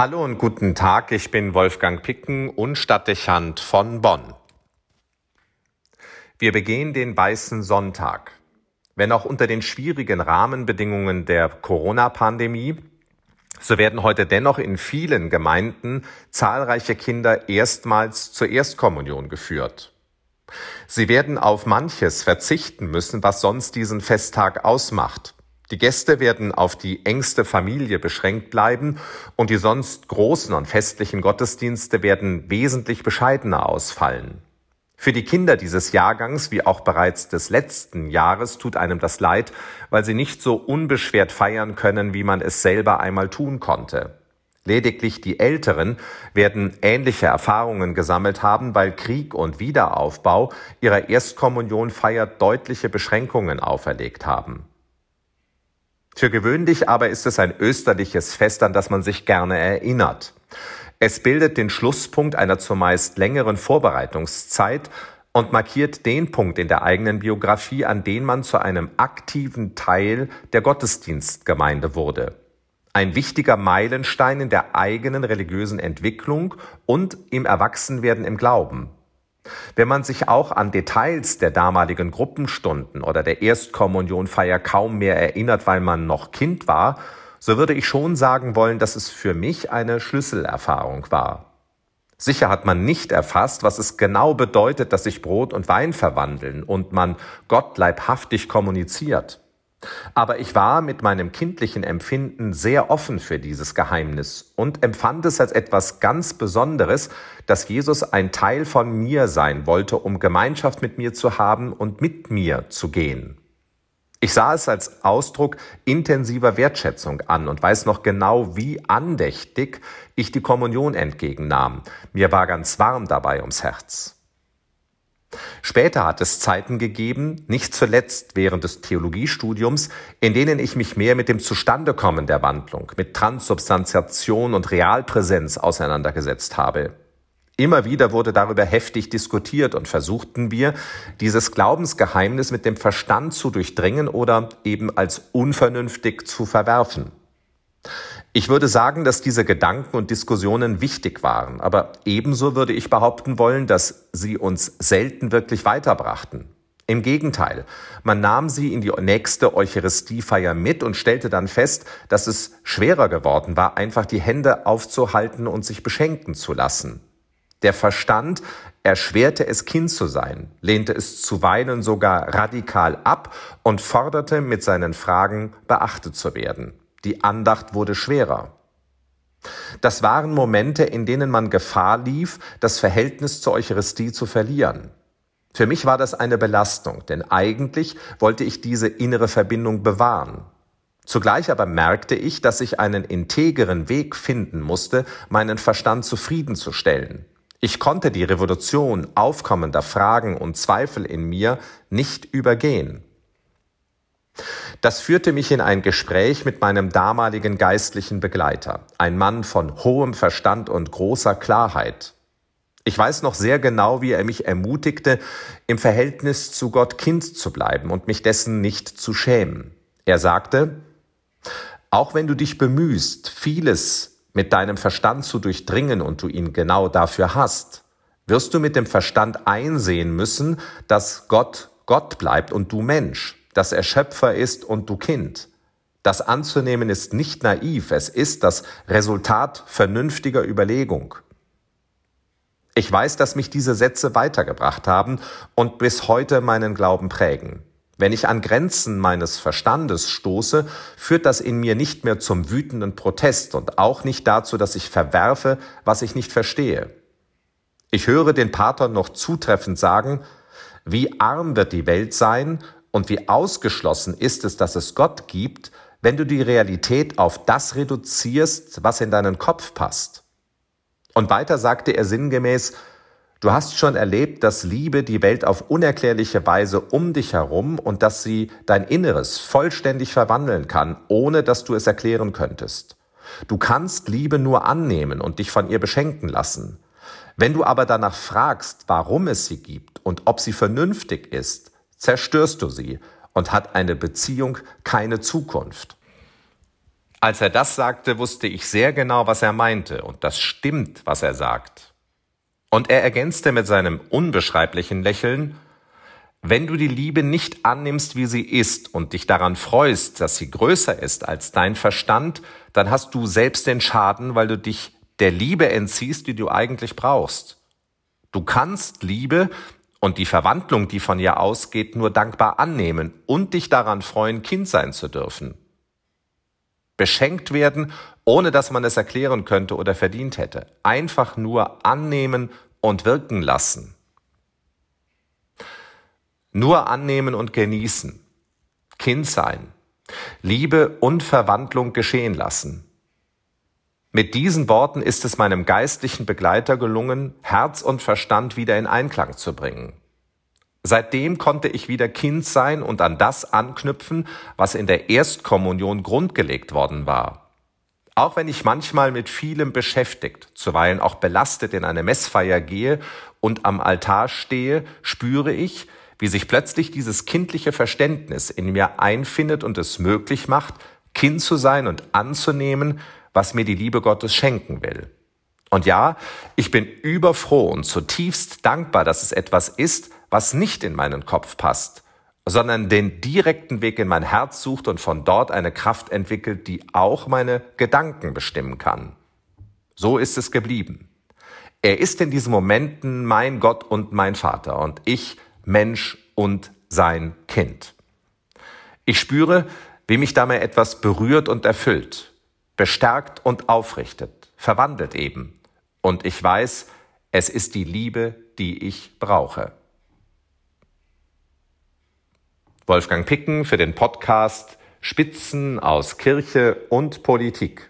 Hallo und guten Tag, ich bin Wolfgang Picken und Stadtdechant von Bonn. Wir begehen den Weißen Sonntag. Wenn auch unter den schwierigen Rahmenbedingungen der Corona-Pandemie, so werden heute dennoch in vielen Gemeinden zahlreiche Kinder erstmals zur Erstkommunion geführt. Sie werden auf manches verzichten müssen, was sonst diesen Festtag ausmacht. Die Gäste werden auf die engste Familie beschränkt bleiben und die sonst großen und festlichen Gottesdienste werden wesentlich bescheidener ausfallen. Für die Kinder dieses Jahrgangs wie auch bereits des letzten Jahres tut einem das leid, weil sie nicht so unbeschwert feiern können, wie man es selber einmal tun konnte. Lediglich die Älteren werden ähnliche Erfahrungen gesammelt haben, weil Krieg und Wiederaufbau ihrer Erstkommunionfeier deutliche Beschränkungen auferlegt haben. Für gewöhnlich aber ist es ein österliches Fest, an das man sich gerne erinnert. Es bildet den Schlusspunkt einer zumeist längeren Vorbereitungszeit und markiert den Punkt in der eigenen Biografie, an den man zu einem aktiven Teil der Gottesdienstgemeinde wurde. Ein wichtiger Meilenstein in der eigenen religiösen Entwicklung und im Erwachsenwerden im Glauben. Wenn man sich auch an Details der damaligen Gruppenstunden oder der Erstkommunionfeier kaum mehr erinnert, weil man noch Kind war, so würde ich schon sagen wollen, dass es für mich eine Schlüsselerfahrung war. Sicher hat man nicht erfasst, was es genau bedeutet, dass sich Brot und Wein verwandeln und man Gott leibhaftig kommuniziert. Aber ich war mit meinem kindlichen Empfinden sehr offen für dieses Geheimnis und empfand es als etwas ganz Besonderes, dass Jesus ein Teil von mir sein wollte, um Gemeinschaft mit mir zu haben und mit mir zu gehen. Ich sah es als Ausdruck intensiver Wertschätzung an und weiß noch genau, wie andächtig ich die Kommunion entgegennahm. Mir war ganz warm dabei ums Herz. Später hat es Zeiten gegeben, nicht zuletzt während des Theologiestudiums, in denen ich mich mehr mit dem Zustandekommen der Wandlung, mit Transsubstantiation und Realpräsenz auseinandergesetzt habe. Immer wieder wurde darüber heftig diskutiert und versuchten wir, dieses Glaubensgeheimnis mit dem Verstand zu durchdringen oder eben als unvernünftig zu verwerfen. Ich würde sagen, dass diese Gedanken und Diskussionen wichtig waren, aber ebenso würde ich behaupten wollen, dass sie uns selten wirklich weiterbrachten. Im Gegenteil, man nahm sie in die nächste Eucharistiefeier mit und stellte dann fest, dass es schwerer geworden war, einfach die Hände aufzuhalten und sich beschenken zu lassen. Der Verstand erschwerte es Kind zu sein, lehnte es zuweilen sogar radikal ab und forderte mit seinen Fragen beachtet zu werden. Die Andacht wurde schwerer. Das waren Momente, in denen man Gefahr lief, das Verhältnis zur Eucharistie zu verlieren. Für mich war das eine Belastung, denn eigentlich wollte ich diese innere Verbindung bewahren. Zugleich aber merkte ich, dass ich einen integeren Weg finden musste, meinen Verstand zufriedenzustellen. Ich konnte die Revolution aufkommender Fragen und Zweifel in mir nicht übergehen. Das führte mich in ein Gespräch mit meinem damaligen geistlichen Begleiter, ein Mann von hohem Verstand und großer Klarheit. Ich weiß noch sehr genau, wie er mich ermutigte, im Verhältnis zu Gott Kind zu bleiben und mich dessen nicht zu schämen. Er sagte, auch wenn du dich bemühst, vieles mit deinem Verstand zu durchdringen und du ihn genau dafür hast, wirst du mit dem Verstand einsehen müssen, dass Gott Gott bleibt und du Mensch dass er Schöpfer ist und du Kind. Das anzunehmen ist nicht naiv, es ist das Resultat vernünftiger Überlegung. Ich weiß, dass mich diese Sätze weitergebracht haben und bis heute meinen Glauben prägen. Wenn ich an Grenzen meines Verstandes stoße, führt das in mir nicht mehr zum wütenden Protest und auch nicht dazu, dass ich verwerfe, was ich nicht verstehe. Ich höre den Pater noch zutreffend sagen, wie arm wird die Welt sein, und wie ausgeschlossen ist es, dass es Gott gibt, wenn du die Realität auf das reduzierst, was in deinen Kopf passt? Und weiter sagte er sinngemäß, Du hast schon erlebt, dass Liebe die Welt auf unerklärliche Weise um dich herum und dass sie dein Inneres vollständig verwandeln kann, ohne dass du es erklären könntest. Du kannst Liebe nur annehmen und dich von ihr beschenken lassen. Wenn du aber danach fragst, warum es sie gibt und ob sie vernünftig ist, zerstörst du sie und hat eine Beziehung keine Zukunft. Als er das sagte, wusste ich sehr genau, was er meinte, und das stimmt, was er sagt. Und er ergänzte mit seinem unbeschreiblichen Lächeln, wenn du die Liebe nicht annimmst, wie sie ist, und dich daran freust, dass sie größer ist als dein Verstand, dann hast du selbst den Schaden, weil du dich der Liebe entziehst, die du eigentlich brauchst. Du kannst Liebe und die Verwandlung, die von ihr ausgeht, nur dankbar annehmen und dich daran freuen, Kind sein zu dürfen. Beschenkt werden, ohne dass man es erklären könnte oder verdient hätte. Einfach nur annehmen und wirken lassen. Nur annehmen und genießen. Kind sein. Liebe und Verwandlung geschehen lassen. Mit diesen Worten ist es meinem geistlichen Begleiter gelungen, Herz und Verstand wieder in Einklang zu bringen. Seitdem konnte ich wieder Kind sein und an das anknüpfen, was in der Erstkommunion grundgelegt worden war. Auch wenn ich manchmal mit vielem beschäftigt, zuweilen auch belastet in eine Messfeier gehe und am Altar stehe, spüre ich, wie sich plötzlich dieses kindliche Verständnis in mir einfindet und es möglich macht, Kind zu sein und anzunehmen, was mir die Liebe Gottes schenken will. Und ja, ich bin überfroh und zutiefst dankbar, dass es etwas ist, was nicht in meinen Kopf passt, sondern den direkten Weg in mein Herz sucht und von dort eine Kraft entwickelt, die auch meine Gedanken bestimmen kann. So ist es geblieben. Er ist in diesen Momenten mein Gott und mein Vater und ich Mensch und sein Kind. Ich spüre, wie mich dabei etwas berührt und erfüllt bestärkt und aufrichtet, verwandelt eben. Und ich weiß, es ist die Liebe, die ich brauche. Wolfgang Picken für den Podcast Spitzen aus Kirche und Politik.